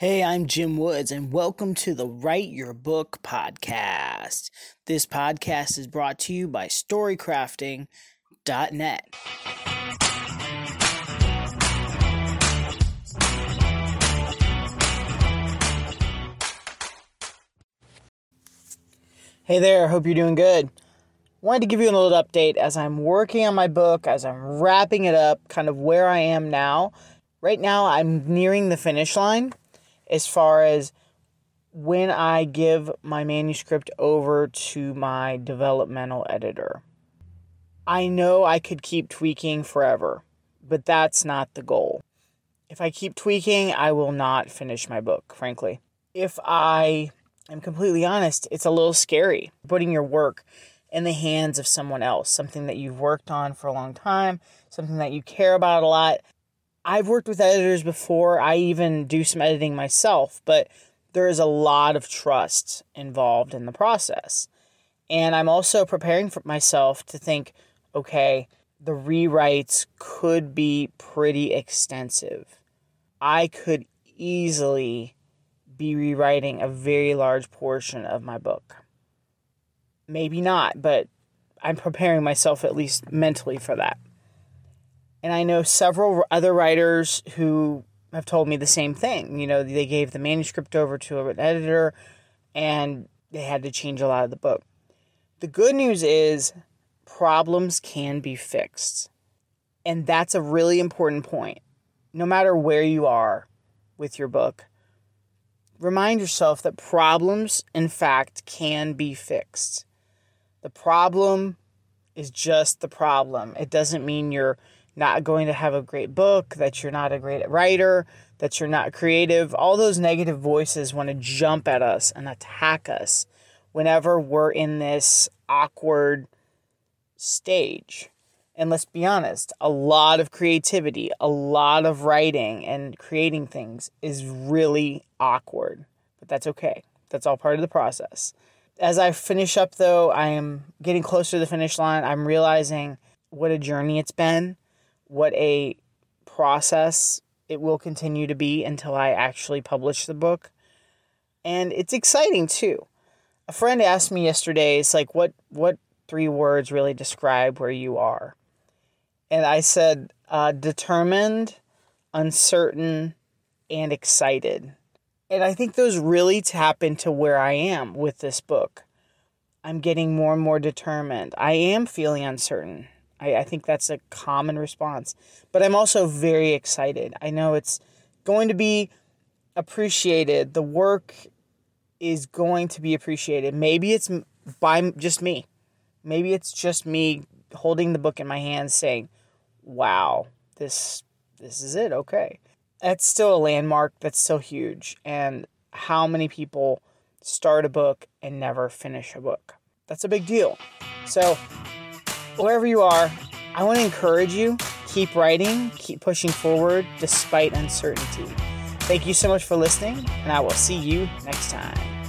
Hey, I'm Jim Woods, and welcome to the Write Your Book podcast. This podcast is brought to you by StoryCrafting.net. Hey there, hope you're doing good. Wanted to give you a little update as I'm working on my book, as I'm wrapping it up, kind of where I am now. Right now, I'm nearing the finish line as far as when I give my manuscript over to my developmental editor. I know I could keep tweaking forever, but that's not the goal. If I keep tweaking, I will not finish my book, frankly. If I am completely honest, it's a little scary putting your work in the hands of someone else, something that you've worked on for a long time, something that you care about a lot, I've worked with editors before. I even do some editing myself, but there is a lot of trust involved in the process. And I'm also preparing for myself to think, okay, the rewrites could be pretty extensive. I could easily be rewriting a very large portion of my book. Maybe not, but I'm preparing myself at least mentally for that. And I know several other writers who have told me the same thing. You know, they gave the manuscript over to an editor and they had to change a lot of the book. The good news is problems can be fixed. And that's a really important point. No matter where you are with your book, remind yourself that problems, in fact, can be fixed. The problem is just the problem. It doesn't mean you're not going to have a great book, that you're not a great writer, that you're not creative. All those negative voices want to jump at us and attack us whenever we're in this awkward stage. And let's be honest, a lot of creativity, a lot of writing and creating things is really awkward, but that's okay. That's all part of the process. As I finish up, though, I am getting closer to the finish line. I'm realizing what a journey it's been what a process it will continue to be until I actually publish the book. And it's exciting too. A friend asked me yesterday, it's like what what three words really describe where you are? And I said uh, determined, uncertain, and excited. And I think those really tap into where I am with this book. I'm getting more and more determined. I am feeling uncertain. I, I think that's a common response. But I'm also very excited. I know it's going to be appreciated. The work is going to be appreciated. Maybe it's by just me. Maybe it's just me holding the book in my hands saying, "Wow, this this is it. Okay." That's still a landmark. That's still huge. And how many people start a book and never finish a book? That's a big deal. So, wherever you are, I want to encourage you keep writing, keep pushing forward despite uncertainty. Thank you so much for listening, and I will see you next time.